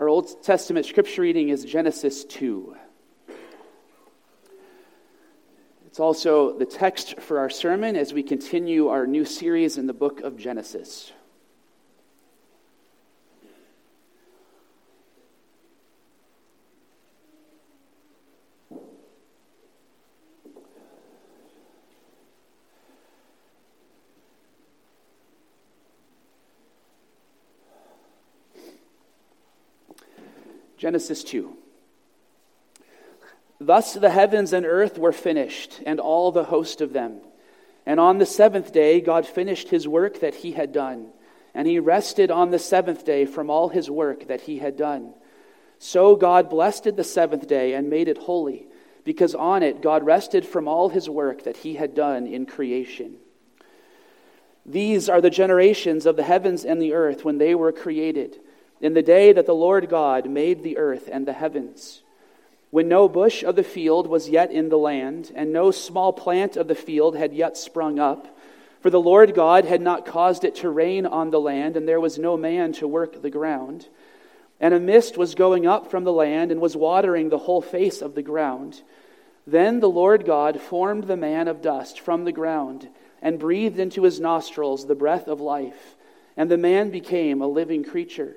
Our Old Testament scripture reading is Genesis 2. It's also the text for our sermon as we continue our new series in the book of Genesis. Genesis 2. Thus the heavens and earth were finished, and all the host of them. And on the seventh day, God finished his work that he had done. And he rested on the seventh day from all his work that he had done. So God blessed the seventh day and made it holy, because on it God rested from all his work that he had done in creation. These are the generations of the heavens and the earth when they were created in the day that the Lord God made the earth and the heavens, when no bush of the field was yet in the land, and no small plant of the field had yet sprung up, for the Lord God had not caused it to rain on the land, and there was no man to work the ground. And a mist was going up from the land and was watering the whole face of the ground. Then the Lord God formed the man of dust from the ground and breathed into his nostrils the breath of life, and the man became a living creature.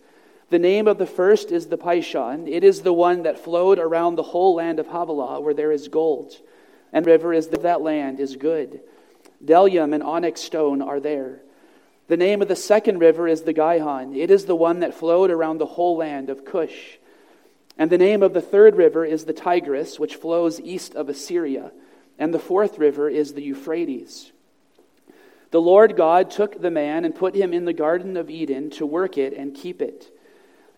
The name of the first is the Pishon. It is the one that flowed around the whole land of Havilah, where there is gold. And the river is that land is good. Bdellium and onyx stone are there. The name of the second river is the Gihon. It is the one that flowed around the whole land of Cush. And the name of the third river is the Tigris, which flows east of Assyria. And the fourth river is the Euphrates. The Lord God took the man and put him in the Garden of Eden to work it and keep it.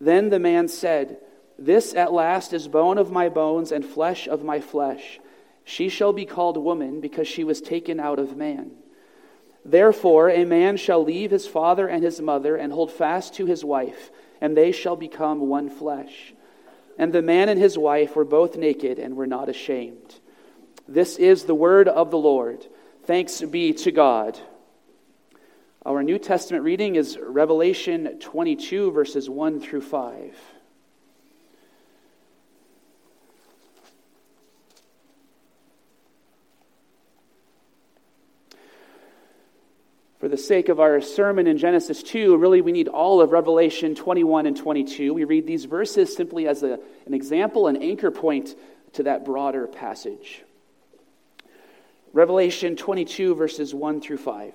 Then the man said, This at last is bone of my bones and flesh of my flesh. She shall be called woman because she was taken out of man. Therefore, a man shall leave his father and his mother and hold fast to his wife, and they shall become one flesh. And the man and his wife were both naked and were not ashamed. This is the word of the Lord. Thanks be to God. Our New Testament reading is Revelation 22, verses 1 through 5. For the sake of our sermon in Genesis 2, really we need all of Revelation 21 and 22. We read these verses simply as a, an example, an anchor point to that broader passage. Revelation 22, verses 1 through 5.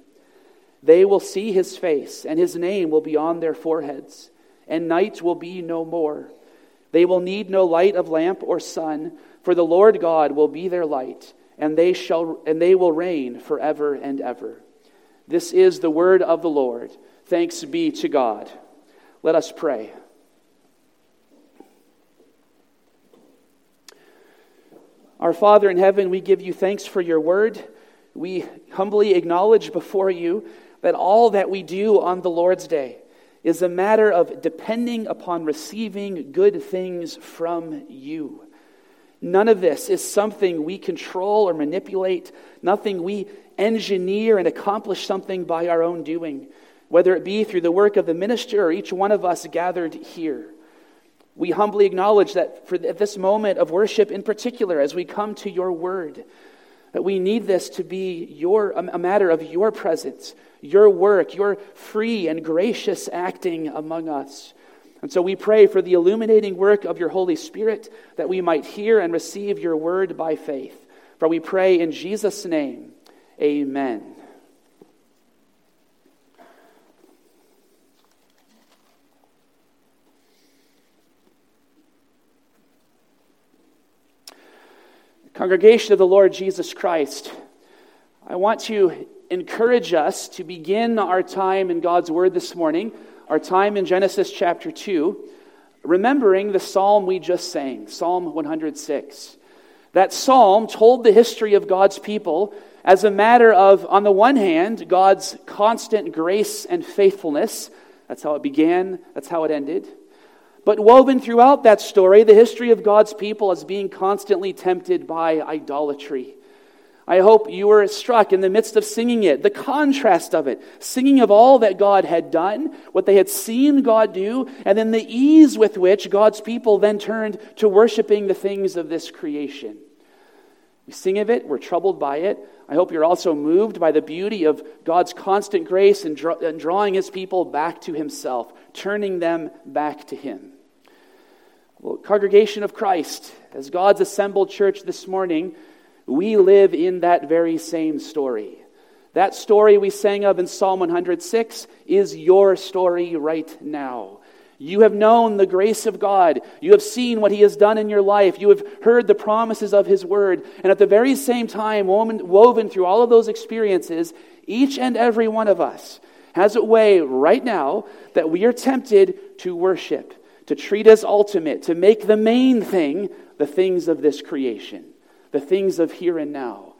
They will see his face, and his name will be on their foreheads, and night will be no more. They will need no light of lamp or sun, for the Lord God will be their light, and they, shall, and they will reign forever and ever. This is the word of the Lord. Thanks be to God. Let us pray. Our Father in heaven, we give you thanks for your word. We humbly acknowledge before you that all that we do on the Lord's day is a matter of depending upon receiving good things from you. None of this is something we control or manipulate, nothing we engineer and accomplish something by our own doing, whether it be through the work of the minister or each one of us gathered here. We humbly acknowledge that for this moment of worship in particular, as we come to your word, that we need this to be your, a matter of your presence, your work, your free and gracious acting among us. And so we pray for the illuminating work of your Holy Spirit that we might hear and receive your word by faith. For we pray in Jesus' name, amen. Congregation of the Lord Jesus Christ, I want to encourage us to begin our time in God's Word this morning, our time in Genesis chapter 2, remembering the psalm we just sang, Psalm 106. That psalm told the history of God's people as a matter of, on the one hand, God's constant grace and faithfulness. That's how it began, that's how it ended. But woven throughout that story, the history of God's people as being constantly tempted by idolatry. I hope you were struck in the midst of singing it, the contrast of it, singing of all that God had done, what they had seen God do, and then the ease with which God's people then turned to worshiping the things of this creation. We sing of it, we're troubled by it. I hope you're also moved by the beauty of God's constant grace and, draw, and drawing his people back to himself, turning them back to him. Well, congregation of Christ, as God's assembled church this morning, we live in that very same story. That story we sang of in Psalm 106 is your story right now. You have known the grace of God. You have seen what He has done in your life. You have heard the promises of His Word. And at the very same time, woven, woven through all of those experiences, each and every one of us has a way right now that we are tempted to worship to treat as ultimate, to make the main thing the things of this creation, the things of here and now.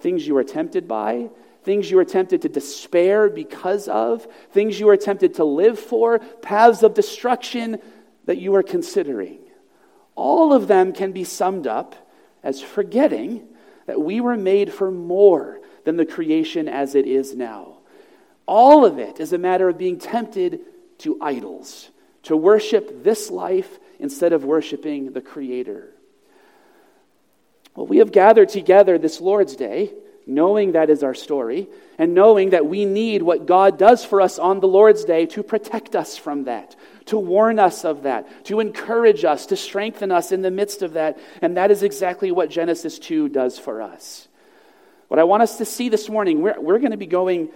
Things you are tempted by, things you are tempted to despair because of, things you are tempted to live for, paths of destruction that you are considering. All of them can be summed up as forgetting that we were made for more than the creation as it is now. All of it is a matter of being tempted to idols to worship this life instead of worshiping the Creator. Well, we have gathered together this Lord's Day, knowing that is our story, and knowing that we need what God does for us on the Lord's Day to protect us from that, to warn us of that, to encourage us, to strengthen us in the midst of that. And that is exactly what Genesis 2 does for us. What I want us to see this morning, we're, we're going to be going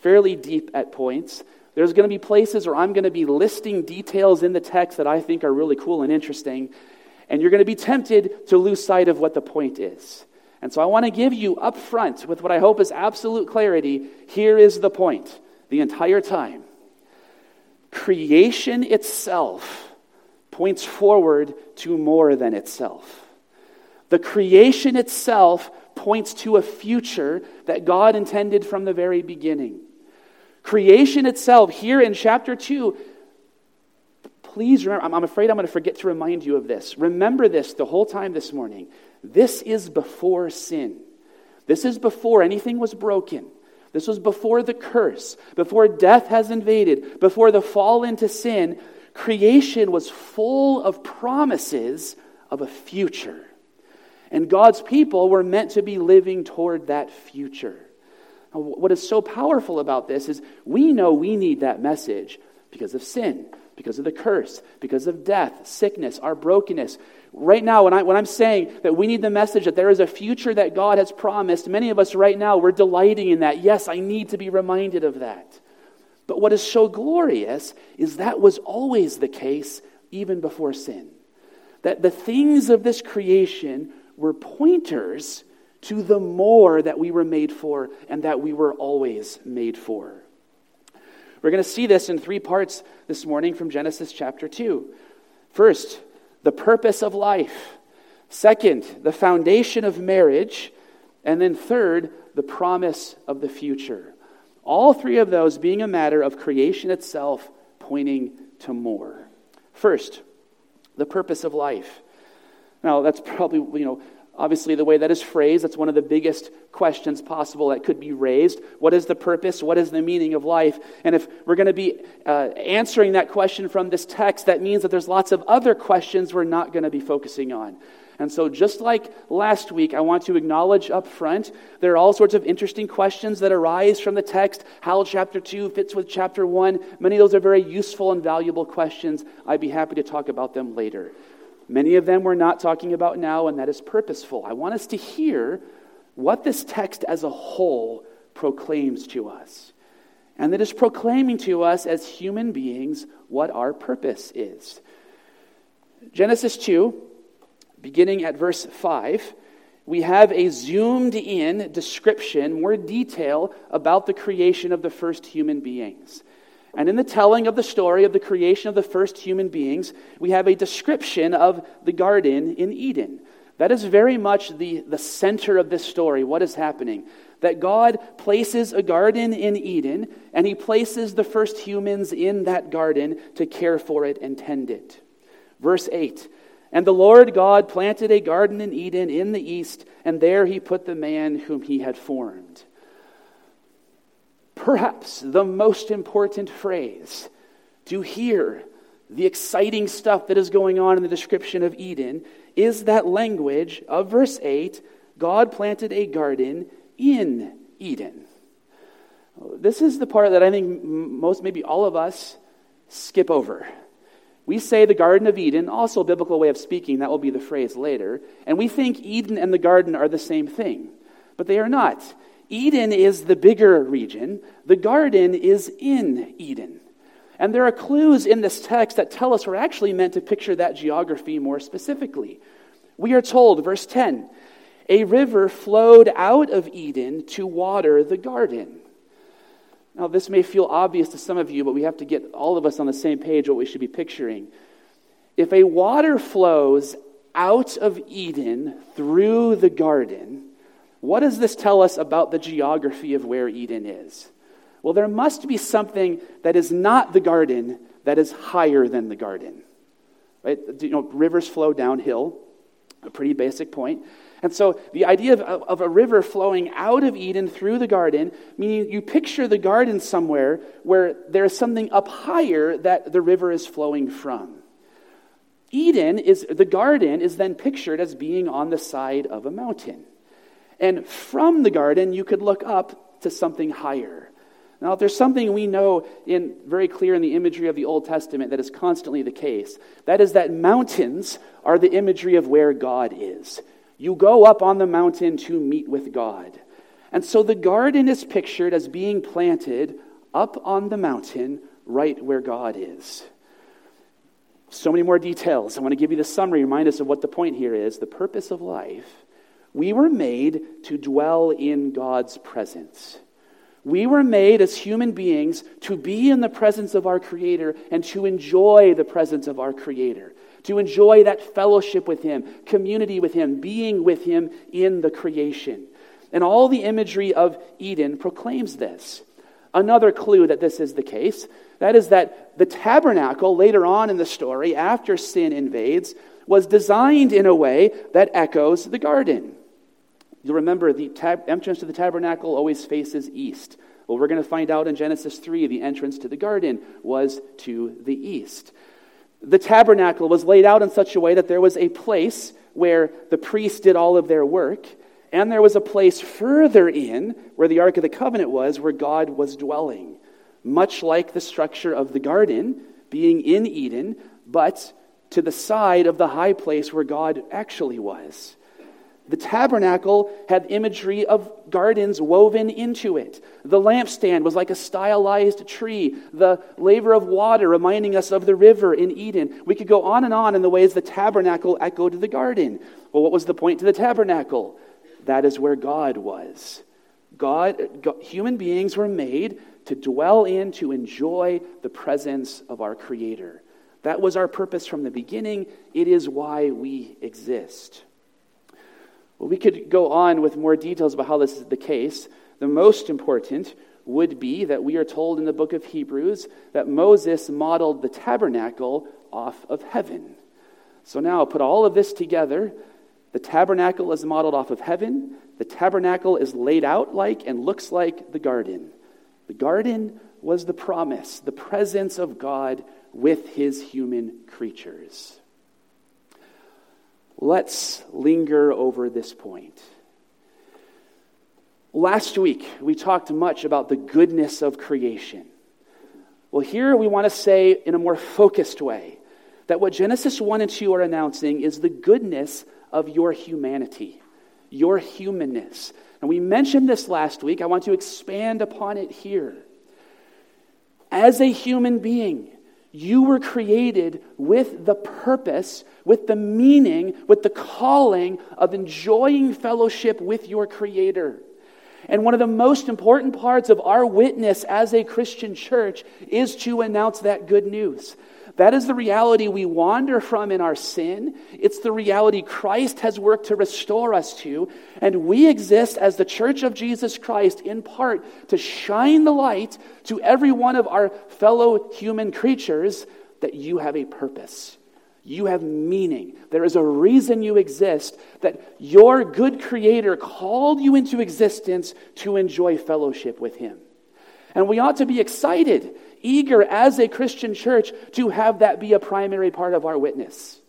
fairly deep at points. There's going to be places where I'm going to be listing details in the text that I think are really cool and interesting, and you're going to be tempted to lose sight of what the point is. And so I want to give you up front with what I hope is absolute clarity. Here is the point the entire time. Creation itself points forward to more than itself. The creation itself points to a future that God intended from the very beginning. Creation itself, here in chapter 2, please remember, I'm afraid I'm going to forget to remind you of this. Remember this the whole time this morning. This is before sin. This is before anything was broken. This was before the curse, before death has invaded, before the fall into sin. Creation was full of promises of a future. And God's people were meant to be living toward that future. What is so powerful about this is we know we need that message because of sin, because of the curse, because of death, sickness, our brokenness. Right now, when, I, when I'm saying that we need the message that there is a future that God has promised, many of us right now, we're delighting in that. Yes, I need to be reminded of that. But what is so glorious is that was always the case even before sin. that the things of this creation were pointers to the more that we were made for and that we were always made for. We're going to see this in three parts this morning from Genesis chapter 2. First, the purpose of life. Second, the foundation of marriage. And then third, the promise of the future. All three of those being a matter of creation itself pointing to more. First, the purpose of life. Now, that's probably, you know, obviously the way that is phrased, that's one of the biggest questions possible that could be raised. What is the purpose? What is the meaning of life? And if we're going to be uh, answering that question from this text, that means that there's lots of other questions we're not going to be focusing on. And so, just like last week, I want to acknowledge up front there are all sorts of interesting questions that arise from the text. How chapter 2 fits with chapter 1. Many of those are very useful and valuable questions. I'd be happy to talk about them later. Many of them we're not talking about now, and that is purposeful. I want us to hear what this text as a whole proclaims to us. And that is proclaiming to us as human beings what our purpose is. Genesis 2, beginning at verse 5, we have a zoomed in description, more detail about the creation of the first human beings. And in the telling of the story of the creation of the first human beings, we have a description of the garden in Eden. That is very much the, the center of this story. What is happening? That God places a garden in Eden, and He places the first humans in that garden to care for it and tend it. Verse 8 And the Lord God planted a garden in Eden in the east, and there He put the man whom He had formed perhaps the most important phrase to hear the exciting stuff that is going on in the description of Eden is that language of verse 8 God planted a garden in Eden. This is the part that I think most, maybe all of us, skip over. We say the Garden of Eden, also a biblical way of speaking, that will be the phrase later, and we think Eden and the garden are the same thing, but they are not. Eden is the bigger region, the garden is in Eden. And there are clues in this text that tell us we're actually meant to picture that geography more specifically. We are told, verse 10, a river flowed out of Eden to water the garden. Now, this may feel obvious to some of you, but we have to get all of us on the same page what we should be picturing. If a water flows out of Eden through the garden, what does this tell us about the geography of where Eden is? Well, there must be something that is not the garden that is higher than the garden. Right? You know, rivers flow downhill, a pretty basic point. And so the idea of, of a river flowing out of Eden through the garden, meaning you picture the garden somewhere where there's something up higher that the river is flowing from. Eden is, the garden is then pictured as being on the side of a mountain. And from the garden, you could look up to something higher. Now, if there's something we know in very clear in the imagery of the Old Testament that is constantly the case, that is that mountains are the imagery of where God is. You go up on the mountain to meet with God. And so the garden is pictured as being planted up on the mountain right where God is. So many more details. I want to give you the summary, remind us of what the point here is. The purpose of life we were made to dwell in God's presence. We were made as human beings to be in the presence of our Creator and to enjoy the presence of our Creator, to enjoy that fellowship with Him, community with Him, being with Him in the creation. And all the imagery of Eden proclaims this. Another clue that this is the case that is that the tabernacle later on in the story, after sin invades, was designed in a way that echoes the garden. You'll remember the tab- entrance to the tabernacle always faces east. Well, we're going to find out in Genesis 3 the entrance to the garden was to the east. The tabernacle was laid out in such a way that there was a place where the priests did all of their work, and there was a place further in where the Ark of the Covenant was, where God was dwelling. Much like the structure of the garden being in Eden, but to the side of the high place where God actually was. The tabernacle had imagery of gardens woven into it. The lampstand was like a stylized tree. The laver of water reminding us of the river in Eden. We could go on and on in the ways the tabernacle echoed the garden. Well, what was the point to the tabernacle? That is where God was. God, God human beings were made to dwell in, to enjoy the presence of our Creator. That was our purpose from the beginning. It is why we exist. Well, we could go on with more details about how this is the case. The most important would be that we are told in the book of Hebrews that Moses modeled the tabernacle off of heaven. So now put all of this together. The tabernacle is modeled off of heaven. The tabernacle is laid out like and looks like the garden. The garden was the promise, the presence of God with his human creatures. Let's linger over this point. Last week, we talked much about the goodness of creation. Well, here we want to say in a more focused way that what Genesis 1 and 2 are announcing is the goodness of your humanity, your humanness. And we mentioned this last week. I want to expand upon it here. As a human being, you were created with the purpose, with the meaning, with the calling of enjoying fellowship with your Creator. And one of the most important parts of our witness as a Christian church is to announce that good news. That is the reality we wander from in our sin. It's the reality Christ has worked to restore us to. And we exist as the church of Jesus Christ in part to shine the light to every one of our fellow human creatures that you have a purpose. You have meaning. There is a reason you exist, that your good Creator called you into existence to enjoy fellowship with Him. And we ought to be excited eager as a Christian church to have that be a primary part of our witness.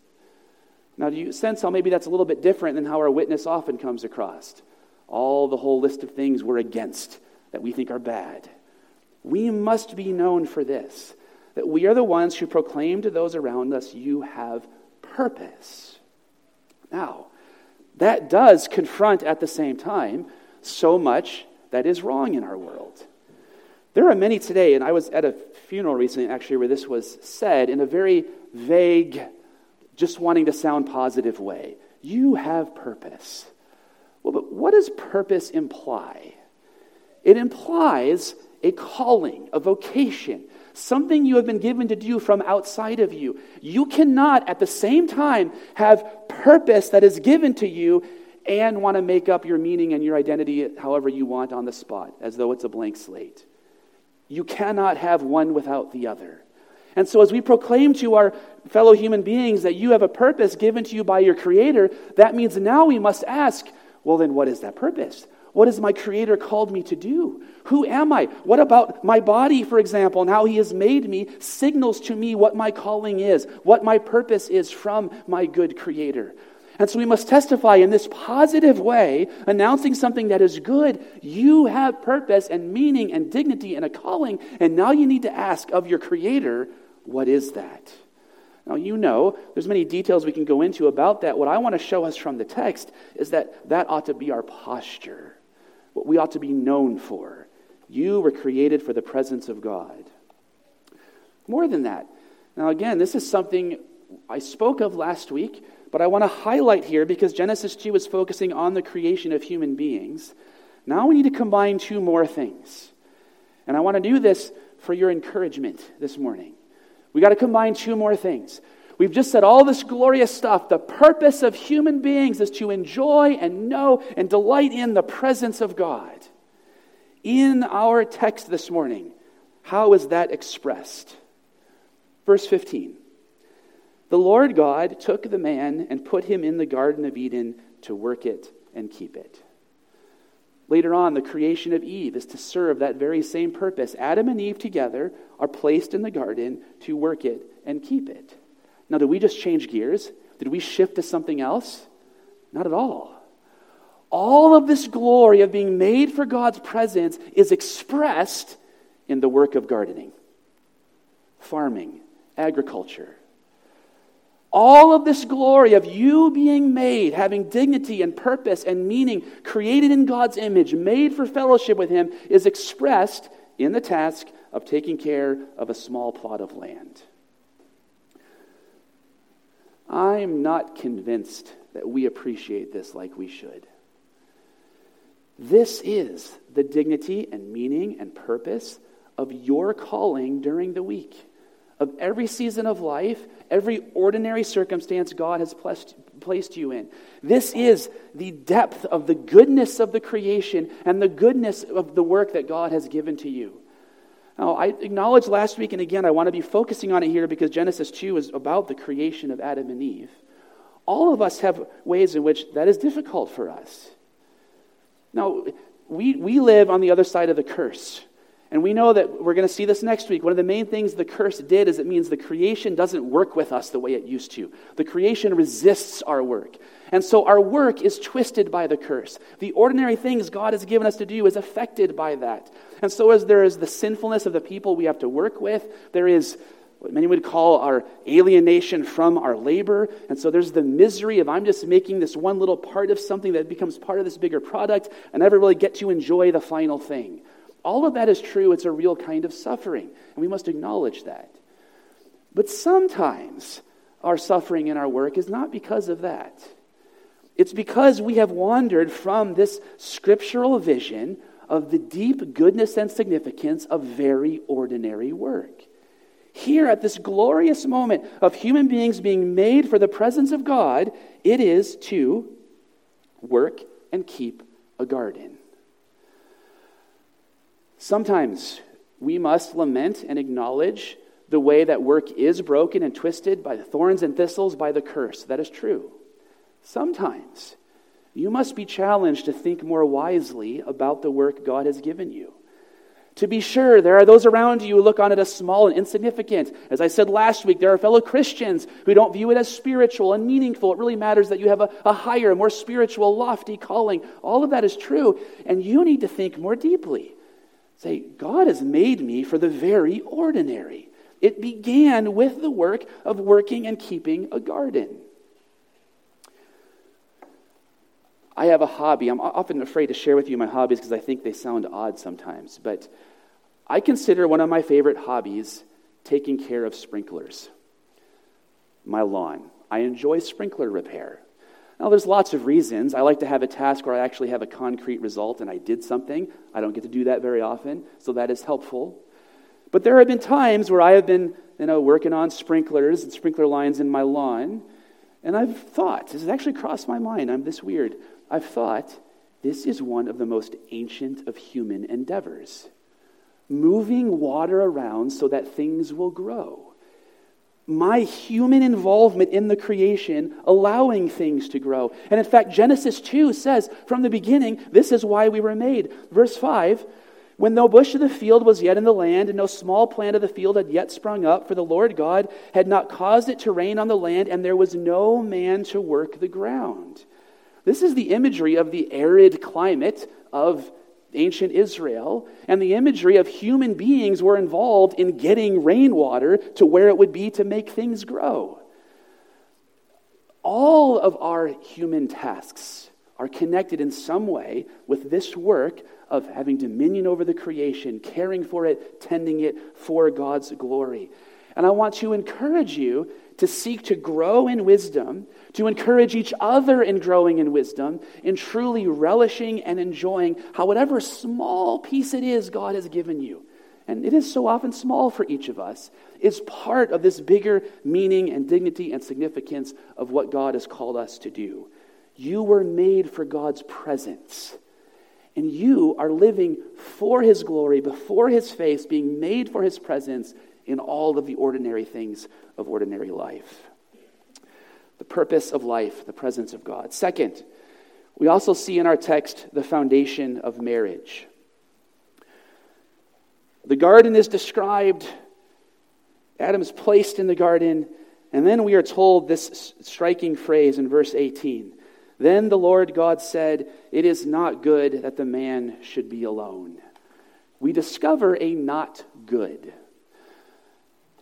Now, do you sense how maybe that's a little bit different than how our witness often comes across? All the whole list of things we're against that we think are bad. We must be known for this that we are the ones who proclaim to those around us, You have purpose. Now, that does confront at the same time so much that is wrong in our world. There are many today, and I was at a funeral recently actually where this was said in a very vague, just wanting to sound positive way. You have purpose. Well, but what does purpose imply? It implies a calling, a vocation, something you have been given to do from outside of you. You cannot at the same time have purpose that is given to you and want to make up your meaning and your identity however you want on the spot, as though it's a blank slate. You cannot have one without the other. And so, as we proclaim to our fellow human beings that you have a purpose given to you by your Creator, that means now we must ask, well, then what is that purpose? What has my Creator called me to do? Who am I? What about my body, for example, and how He has made me signals to me what my calling is, what my purpose is from my good Creator. And so we must testify in this positive way, announcing something that is good. You have purpose and meaning and dignity and a calling, and now you need to ask of your Creator, what is that? Now, you know, there's many details we can go into about that. What I want to show us from the text is that that ought to be our posture, what we ought to be known for. You were created for the presence of God. More than that. Now, again, this is something I spoke of last week but I want to highlight here because Genesis 2 is focusing on the creation of human beings. Now we need to combine two more things. And I want to do this for your encouragement this morning. We got to combine two more things. We've just said all this glorious stuff. The purpose of human beings is to enjoy and know and delight in the presence of God. In our text this morning, how is that expressed? Verse 15. The Lord God took the man and put him in the Garden of Eden to work it and keep it. Later on, the creation of Eve is to serve that very same purpose. Adam and Eve together are placed in the garden to work it and keep it. Now, did we just change gears? Did we shift to something else? Not at all. All of this glory of being made for God's presence is expressed in the work of gardening, farming, agriculture All of this glory of you being made, having dignity and purpose and meaning, created in God's image, made for fellowship with Him, is expressed in the task of taking care of a small plot of land. I'm not convinced that we appreciate this like we should. This is the dignity and meaning and purpose of your calling during the week of every season of life, every ordinary circumstance God has placed, placed you in. This is the depth of the goodness of the creation and the goodness of the work that God has given to you. Now, I acknowledged last week, and again, I want to be focusing on it here because Genesis 2 is about the creation of Adam and Eve. All of us have ways in which that is difficult for us. Now, we, we live on the other side of the curse. And we know that we're going to see this next week. One of the main things the curse did is it means the creation doesn't work with us the way it used to. The creation resists our work. And so our work is twisted by the curse. The ordinary things God has given us to do is affected by that. And so as there is the sinfulness of the people we have to work with, there is what many would call our alienation from our labor. And so there's the misery of I'm just making this one little part of something that becomes part of this bigger product and never really get to enjoy the final thing. All of that is true. It's a real kind of suffering, and we must acknowledge that. But sometimes our suffering in our work is not because of that. It's because we have wandered from this scriptural vision of the deep goodness and significance of very ordinary work. Here, at this glorious moment of human beings being made for the presence of God, it is to work and keep a garden. Sometimes we must lament and acknowledge the way that work is broken and twisted by the thorns and thistles, by the curse. That is true. Sometimes you must be challenged to think more wisely about the work God has given you. To be sure, there are those around you who look on it as small and insignificant. As I said last week, there are fellow Christians who don't view it as spiritual and meaningful. It really matters that you have a, a higher, more spiritual, lofty calling. All of that is true, and you need to think more deeply Say, God has made me for the very ordinary. It began with the work of working and keeping a garden. I have a hobby. I'm often afraid to share with you my hobbies because I think they sound odd sometimes. But I consider one of my favorite hobbies taking care of sprinklers, my lawn. I enjoy sprinkler repair. Now, there's lots of reasons. I like to have a task where I actually have a concrete result and I did something. I don't get to do that very often, so that is helpful. But there have been times where I have been you know, working on sprinklers and sprinkler lines in my lawn, and I've thought, this has actually crossed my mind, I'm this weird. I've thought, this is one of the most ancient of human endeavors. Moving water around so that things will grow my human involvement in the creation, allowing things to grow. And in fact, Genesis 2 says from the beginning, this is why we were made. Verse 5 When no bush of the field was yet in the land, and no small plant of the field had yet sprung up, for the Lord God had not caused it to rain on the land, and there was no man to work the ground. This is the imagery of the arid climate of ancient Israel, and the imagery of human beings were involved in getting rainwater to where it would be to make things grow. All of our human tasks are connected in some way with this work of having dominion over the creation, caring for it, tending it for God's glory. And I want to encourage you to seek to grow in wisdom, to encourage each other in growing in wisdom, in truly relishing and enjoying how whatever small piece it is God has given you, and it is so often small for each of us, is part of this bigger meaning and dignity and significance of what God has called us to do. You were made for God's presence. And you are living for His glory, before His face, being made for His presence in all of the ordinary things of ordinary life. The purpose of life, the presence of God. Second, we also see in our text the foundation of marriage. The garden is described, Adam is placed in the garden, and then we are told this striking phrase in verse 18. Then the Lord God said, It is not good that the man should be alone. We discover a not good.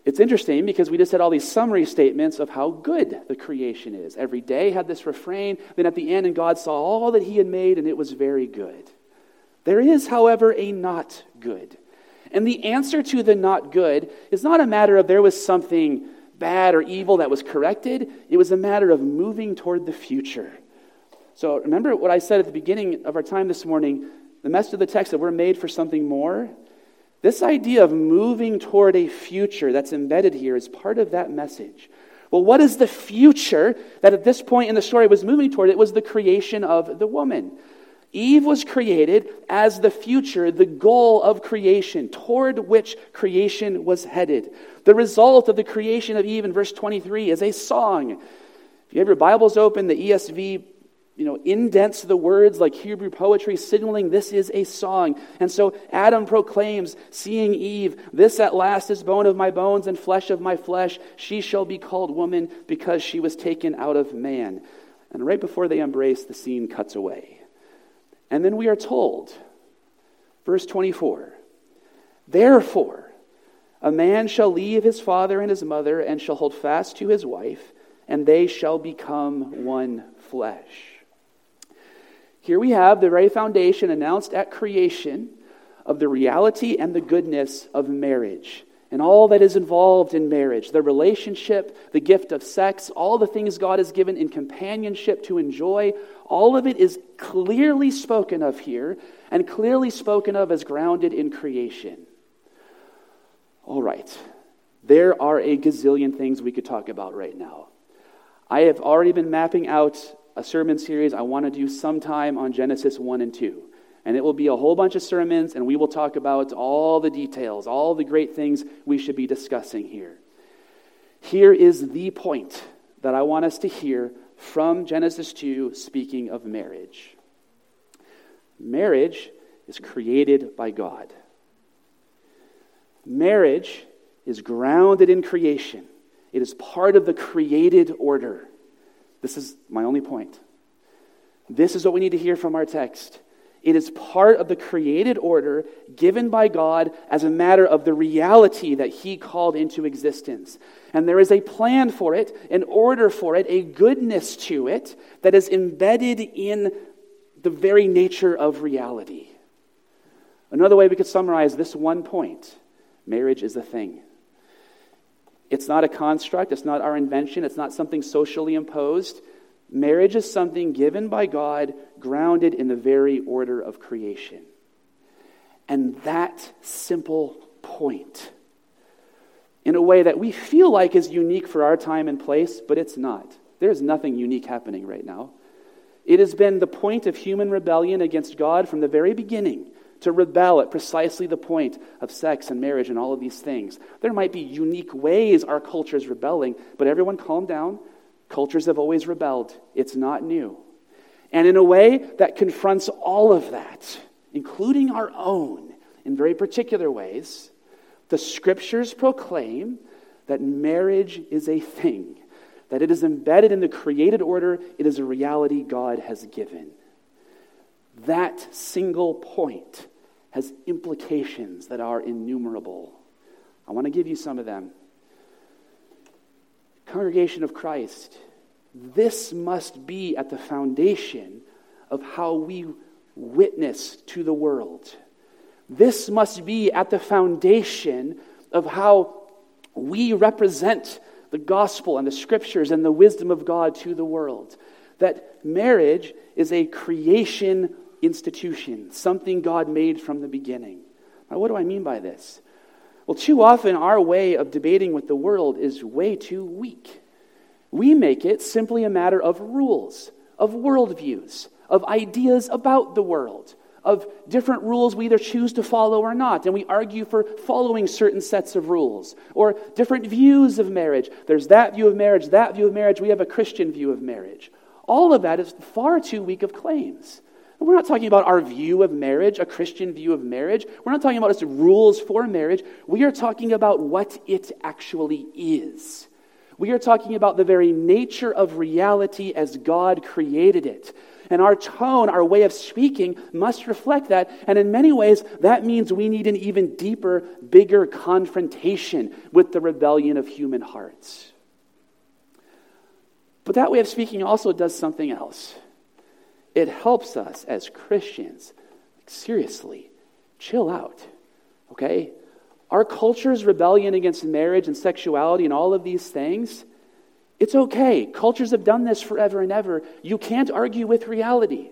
It's interesting because we just had all these summary statements of how good the creation is. Every day had this refrain. Then at the end, and God saw all that he had made, and it was very good. There is, however, a not good. And the answer to the not good is not a matter of there was something bad or evil that was corrected, it was a matter of moving toward the future. So remember what I said at the beginning of our time this morning the message of the text that we're made for something more? This idea of moving toward a future that's embedded here is part of that message. Well, what is the future that at this point in the story was moving toward? It was the creation of the woman. Eve was created as the future, the goal of creation, toward which creation was headed. The result of the creation of Eve in verse 23 is a song. If you have your Bibles open, the ESV you know, indents the words like Hebrew poetry, signaling this is a song. And so Adam proclaims, seeing Eve, This at last is bone of my bones and flesh of my flesh. She shall be called woman because she was taken out of man. And right before they embrace, the scene cuts away. And then we are told, verse 24, Therefore, a man shall leave his father and his mother and shall hold fast to his wife, and they shall become one flesh. Here we have the very foundation announced at creation of the reality and the goodness of marriage and all that is involved in marriage the relationship, the gift of sex, all the things God has given in companionship to enjoy. All of it is clearly spoken of here and clearly spoken of as grounded in creation. All right, there are a gazillion things we could talk about right now. I have already been mapping out a sermon series I want to do sometime on Genesis 1 and 2. And it will be a whole bunch of sermons, and we will talk about all the details, all the great things we should be discussing here. Here is the point that I want us to hear from Genesis 2, speaking of marriage. Marriage is created by God. Marriage is grounded in creation, it is part of the created order. This is my only point. This is what we need to hear from our text. It is part of the created order given by God as a matter of the reality that He called into existence. And there is a plan for it, an order for it, a goodness to it that is embedded in the very nature of reality. Another way we could summarize this one point marriage is a thing. It's not a construct, it's not our invention, it's not something socially imposed. Marriage is something given by God, grounded in the very order of creation. And that simple point, in a way that we feel like is unique for our time and place, but it's not. There's nothing unique happening right now. It has been the point of human rebellion against God from the very beginning to rebel at precisely the point of sex and marriage and all of these things. There might be unique ways our culture is rebelling, but everyone calm down. Cultures have always rebelled, it's not new. And in a way that confronts all of that, including our own, in very particular ways, the scriptures proclaim that marriage is a thing, that it is embedded in the created order, it is a reality God has given. That single point has implications that are innumerable. I want to give you some of them. Congregation of Christ, this must be at the foundation of how we witness to the world. This must be at the foundation of how we represent the gospel and the scriptures and the wisdom of God to the world. That marriage is a creation institution, something God made from the beginning. Now, what do I mean by this? Well, too often our way of debating with the world is way too weak. We make it simply a matter of rules, of worldviews, of ideas about the world, of different rules we either choose to follow or not. And we argue for following certain sets of rules or different views of marriage. There's that view of marriage, that view of marriage. We have a Christian view of marriage. All of that is far too weak of claims. We're not talking about our view of marriage, a Christian view of marriage. We're not talking about its rules for marriage. We are talking about what it actually is. We are talking about the very nature of reality as God created it. And our tone, our way of speaking must reflect that. And in many ways, that means we need an even deeper, bigger confrontation with the rebellion of human hearts. But that way of speaking also does something else. It helps us as Christians, seriously, chill out, okay? Our culture's rebellion against marriage and sexuality and all of these things, it's okay. Cultures have done this forever and ever. You can't argue with reality.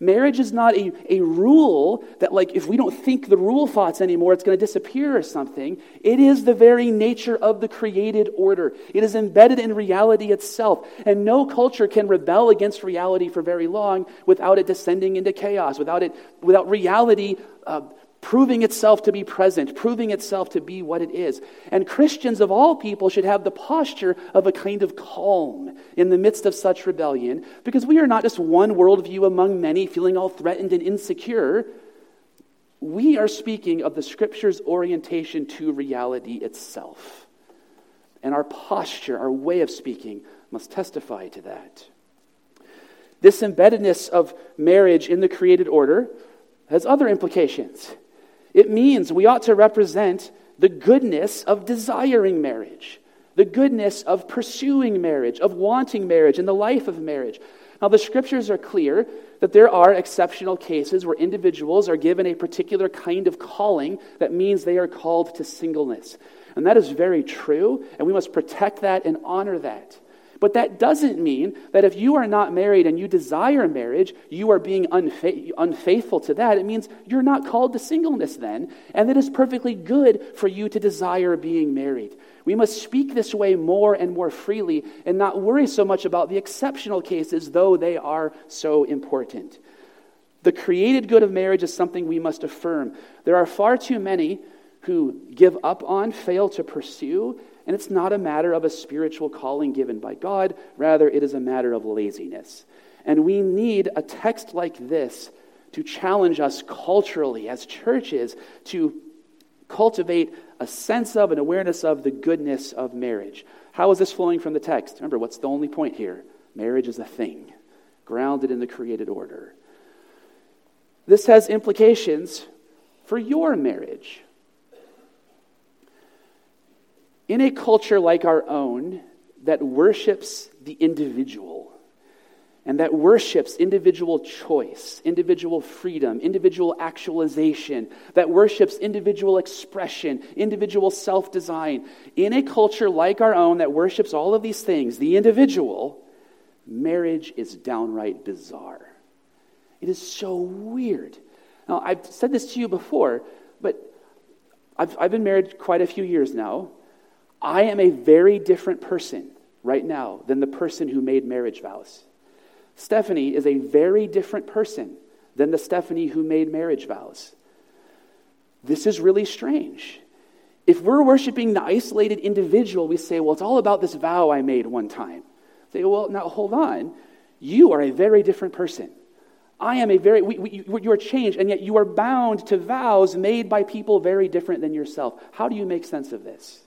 Marriage is not a, a rule that, like, if we don't think the rule thoughts anymore, it's going to disappear or something. It is the very nature of the created order. It is embedded in reality itself. And no culture can rebel against reality for very long without it descending into chaos, without, it, without reality uh, proving itself to be present, proving itself to be what it is. And Christians of all people should have the posture of a kind of calm in the midst of such rebellion, because we are not just one worldview among many feeling all threatened and insecure. We are speaking of the Scripture's orientation to reality itself. And our posture, our way of speaking, must testify to that. This embeddedness of marriage in the created order has other implications. It means we ought to represent the goodness of desiring marriage, the goodness of pursuing marriage, of wanting marriage, and the life of marriage. Now, the scriptures are clear that there are exceptional cases where individuals are given a particular kind of calling that means they are called to singleness. And that is very true, and we must protect that and honor that. But that doesn't mean that if you are not married and you desire marriage, you are being unfa- unfaithful to that. It means you're not called to singleness then, and it is perfectly good for you to desire being married. We must speak this way more and more freely and not worry so much about the exceptional cases, though they are so important. The created good of marriage is something we must affirm. There are far too many who give up on, fail to pursue, and it's not a matter of a spiritual calling given by God, rather, it is a matter of laziness. And we need a text like this to challenge us culturally as churches to cultivate a sense of and awareness of the goodness of marriage. How is this flowing from the text? Remember, what's the only point here? Marriage is a thing, grounded in the created order. This has implications for your marriage. In a culture like our own that worships the individual and that worships individual choice, individual freedom, individual actualization, that worships individual expression, individual self design, in a culture like our own that worships all of these things, the individual, marriage is downright bizarre. It is so weird. Now, I've said this to you before, but I've, I've been married quite a few years now. I am a very different person right now than the person who made marriage vows. Stephanie is a very different person than the Stephanie who made marriage vows. This is really strange. If we're worshiping the isolated individual, we say, well, it's all about this vow I made one time. Say, well, now hold on. You are a very different person. I am a very, we, we, you are changed, and yet you are bound to vows made by people very different than yourself. How do you make sense of this?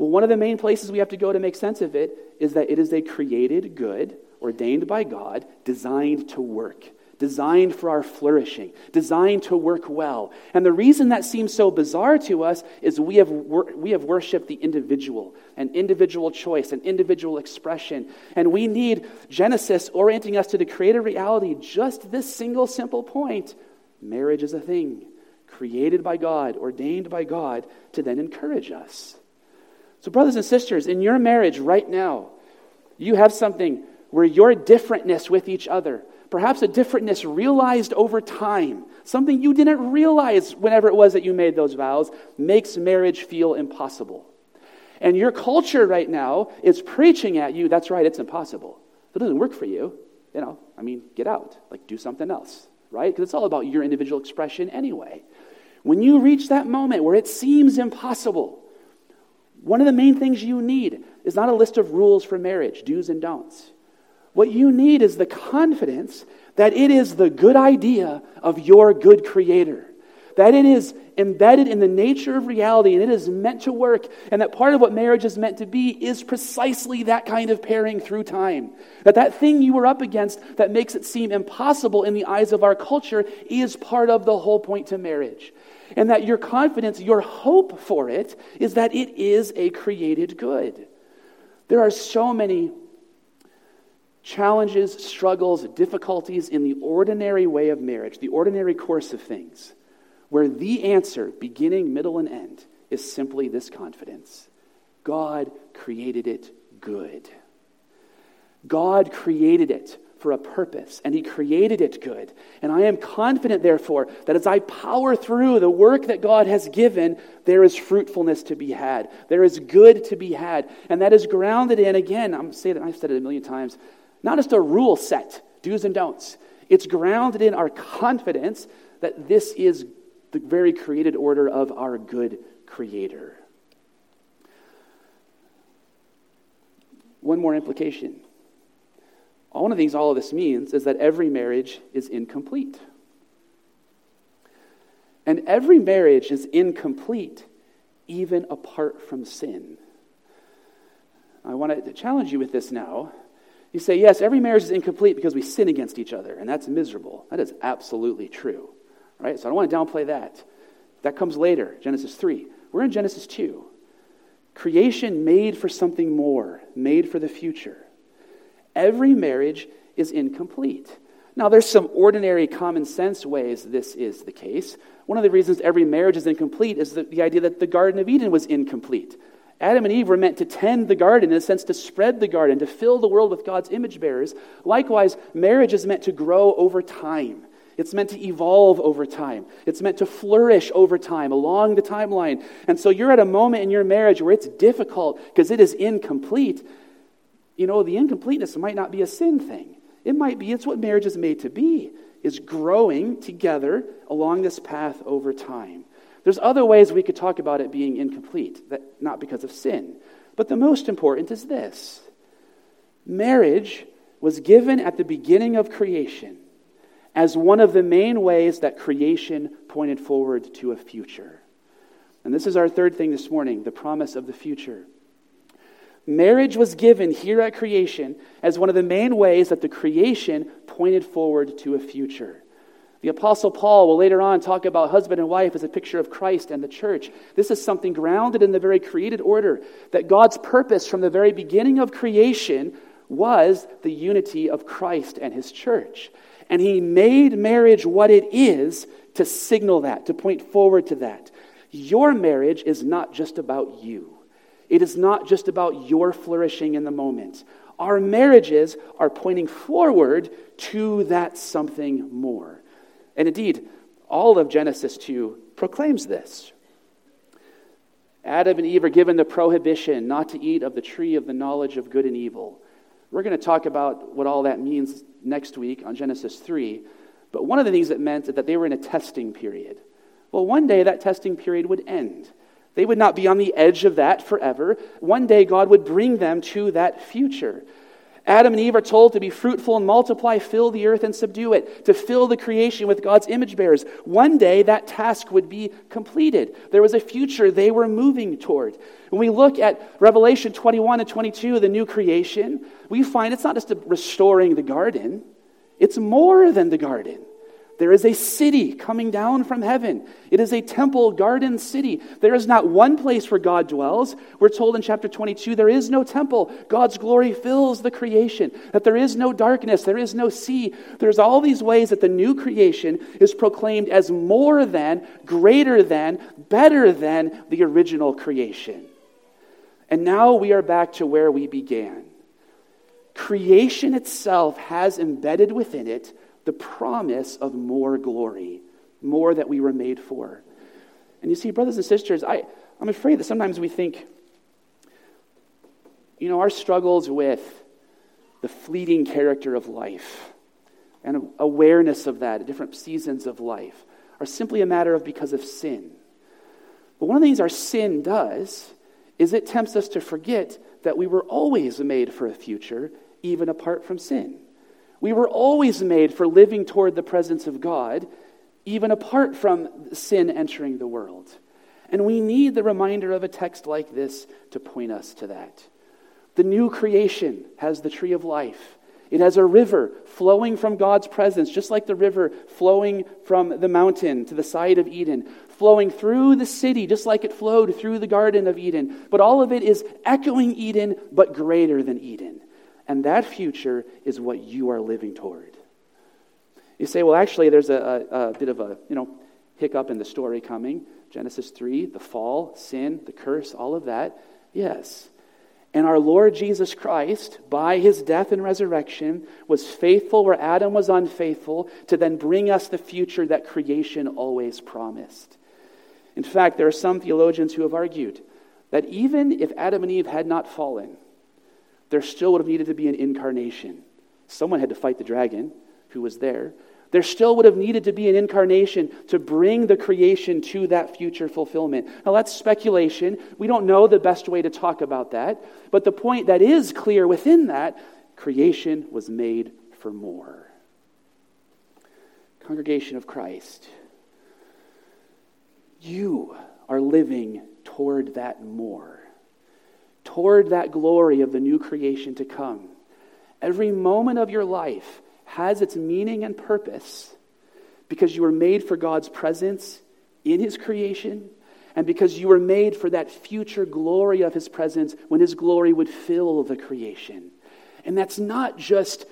Well, one of the main places we have to go to make sense of it is that it is a created good, ordained by God, designed to work, designed for our flourishing, designed to work well. And the reason that seems so bizarre to us is we have, wor- we have worshiped the individual, an individual choice, an individual expression. And we need Genesis orienting us to the created reality, just this single simple point marriage is a thing created by God, ordained by God, to then encourage us. So, brothers and sisters, in your marriage right now, you have something where your differentness with each other, perhaps a differentness realized over time, something you didn't realize whenever it was that you made those vows, makes marriage feel impossible. And your culture right now is preaching at you, that's right, it's impossible. If it doesn't work for you, you know, I mean, get out. Like, do something else, right? Because it's all about your individual expression anyway. When you reach that moment where it seems impossible, one of the main things you need is not a list of rules for marriage, do's and don'ts. What you need is the confidence that it is the good idea of your good creator, that it is embedded in the nature of reality, and it is meant to work. And that part of what marriage is meant to be is precisely that kind of pairing through time. That that thing you were up against that makes it seem impossible in the eyes of our culture is part of the whole point to marriage. And that your confidence, your hope for it, is that it is a created good. There are so many challenges, struggles, difficulties in the ordinary way of marriage, the ordinary course of things, where the answer, beginning, middle, and end, is simply this confidence God created it good. God created it for a purpose, and He created it good. And I am confident, therefore, that as I power through the work that God has given, there is fruitfulness to be had. There is good to be had. And that is grounded in, again, I'm saying it, I've said it a million times, not just a rule set, do's and don'ts. It's grounded in our confidence that this is the very created order of our good Creator. One more implication. One of the things all of this means is that every marriage is incomplete. And every marriage is incomplete even apart from sin. I want to challenge you with this now you say, yes, every marriage is incomplete because we sin against each other, and that's miserable. That is absolutely true. Right? So I don't want to downplay that. That comes later, Genesis 3. We're in Genesis 2. Creation made for something more, made for the future. Every marriage is incomplete. Now, there's some ordinary common sense ways this is the case. One of the reasons every marriage is incomplete is the, the idea that the Garden of Eden was incomplete. Adam and Eve were meant to tend the garden, in a sense, to spread the garden, to fill the world with God's image bearers. Likewise, marriage is meant to grow over time. It's meant to evolve over time. It's meant to flourish over time along the timeline. And so you're at a moment in your marriage where it's difficult because it is incomplete. You know, the incompleteness might not be a sin thing. It might be it's what marriage is made to be, is growing together along this path over time. There's other ways we could talk about it being incomplete, that, not because of sin. But the most important is this marriage was given at the beginning of creation as one of the main ways that creation pointed forward to a future. And this is our third thing this morning the promise of the future. Marriage was given here at creation as one of the main ways that the creation pointed forward to a future. The Apostle Paul will later on talk about husband and wife as a picture of Christ and the church. This is something grounded in the very created order that God's purpose from the very beginning of creation was the unity of Christ and his church. And he made marriage what it is to signal that, to point forward to that. Your marriage is not just about you. It is not just about your flourishing in the moment. Our marriages are pointing forward to that something more. And indeed, all of Genesis 2 proclaims this. Adam and Eve are given the prohibition not to eat of the tree of the knowledge of good and evil. We're going to talk about what all that means next week on Genesis 3. But one of the things it meant is that they were in a testing period. Well, one day that testing period would end. They would not be on the edge of that forever. One day God would bring them to that future. Adam and Eve are told to be fruitful and multiply, fill the earth and subdue it, to fill the creation with God's image bearers. One day that task would be completed. There was a future they were moving toward. When we look at Revelation 21 and 22, the new creation, we find it's not just restoring the garden, it's more than the garden. There is a city coming down from heaven. It is a temple garden city. There is not one place where God dwells. We're told in chapter 22 there is no temple. God's glory fills the creation, that there is no darkness, there is no sea. There's all these ways that the new creation is proclaimed as more than, greater than, better than the original creation. And now we are back to where we began. Creation itself has embedded within it the promise of more glory, more that we were made for. And you see, brothers and sisters, I, I'm afraid that sometimes we think, you know, our struggles with the fleeting character of life and awareness of that at different seasons of life are simply a matter of because of sin. But one of the things our sin does is it tempts us to forget that we were always made for a future, even apart from sin. We were always made for living toward the presence of God, even apart from sin entering the world. And we need the reminder of a text like this to point us to that. The new creation has the tree of life. It has a river flowing from God's presence, just like the river flowing from the mountain to the side of Eden, flowing through the city, just like it flowed through the Garden of Eden. But all of it is echoing Eden, but greater than Eden. And that future is what you are living toward. You say, well, actually, there's a, a, a bit of a you know hiccup in the story coming. Genesis 3, the fall, sin, the curse, all of that. Yes. And our Lord Jesus Christ, by his death and resurrection, was faithful where Adam was unfaithful to then bring us the future that creation always promised. In fact, there are some theologians who have argued that even if Adam and Eve had not fallen, there still would have needed to be an incarnation. Someone had to fight the dragon who was there. There still would have needed to be an incarnation to bring the creation to that future fulfillment. Now, that's speculation. We don't know the best way to talk about that. But the point that is clear within that creation was made for more. Congregation of Christ, you are living toward that more, toward that glory of the new creation to come. Every moment of your life has its meaning and purpose because you were made for God's presence in His creation and because you were made for that future glory of His presence when His glory would fill the creation. And that's not just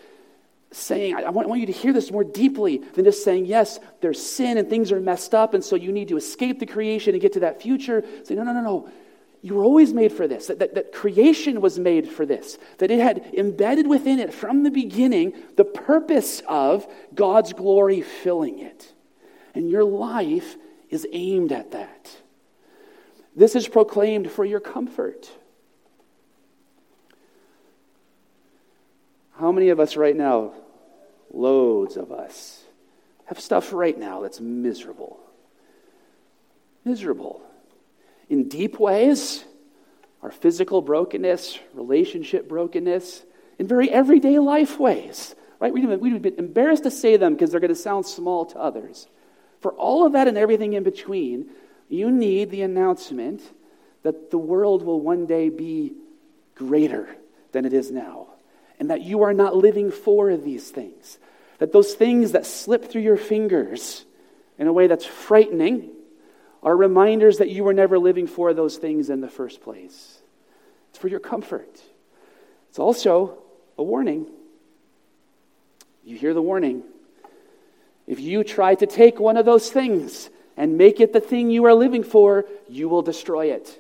saying, I want, you to hear this more deeply than just saying, yes, there's sin and things are messed up, and so you need to escape the creation and get to that future. Say, no, no, no, no. You were always made for this, that, that, that, creation was made for this, that it had embedded within it from the beginning the purpose of God's glory filling it. And your life is aimed at that. This is proclaimed for your comfort. How many of us right now, loads of us, have stuff right now that's miserable? Miserable in deep ways, our physical brokenness, relationship brokenness, in very everyday life ways. Right? We'd, we'd be embarrassed to say them because they're going to sound small to others. For all of that and everything in between, you need the announcement that the world will one day be greater than it is now. And that you are not living for these things. That those things that slip through your fingers in a way that's frightening are reminders that you were never living for those things in the first place. It's for your comfort. It's also a warning. You hear the warning. If you try to take one of those things and make it the thing you are living for, you will destroy it.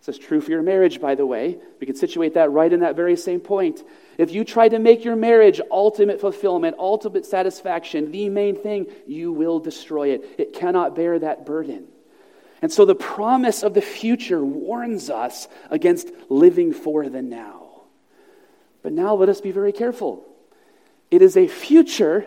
This is true for your marriage, by the way. We can situate that right in that very same point. If you try to make your marriage ultimate fulfillment, ultimate satisfaction, the main thing, you will destroy it. It cannot bear that burden. And so the promise of the future warns us against living for the now. But now let us be very careful. It is a future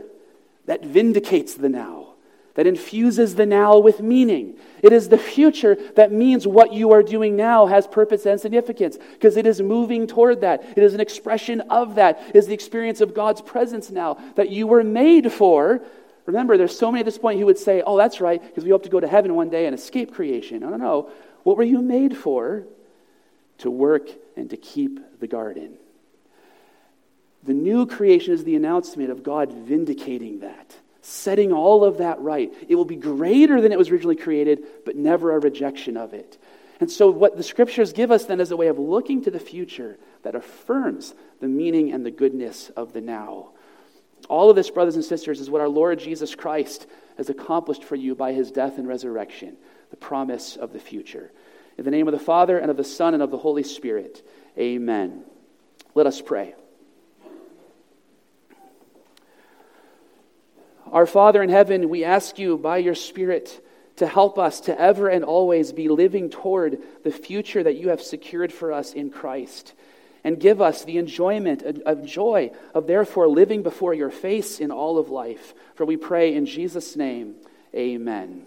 that vindicates the now, that infuses the now with meaning. It is the future that means what you are doing now has purpose and significance because it is moving toward that. It is an expression of that. It is the experience of God's presence now that you were made for Remember, there's so many at this point who would say, oh, that's right, because we hope to go to heaven one day and escape creation. No, no, no. What were you made for? To work and to keep the garden. The new creation is the announcement of God vindicating that, setting all of that right. It will be greater than it was originally created, but never a rejection of it. And so, what the scriptures give us then is a way of looking to the future that affirms the meaning and the goodness of the now. All of this, brothers and sisters, is what our Lord Jesus Christ has accomplished for you by his death and resurrection, the promise of the future. In the name of the Father, and of the Son, and of the Holy Spirit, amen. Let us pray. Our Father in heaven, we ask you by your Spirit to help us to ever and always be living toward the future that you have secured for us in Christ and give us the enjoyment of joy of therefore living before your face in all of life. For we pray in Jesus' name, amen.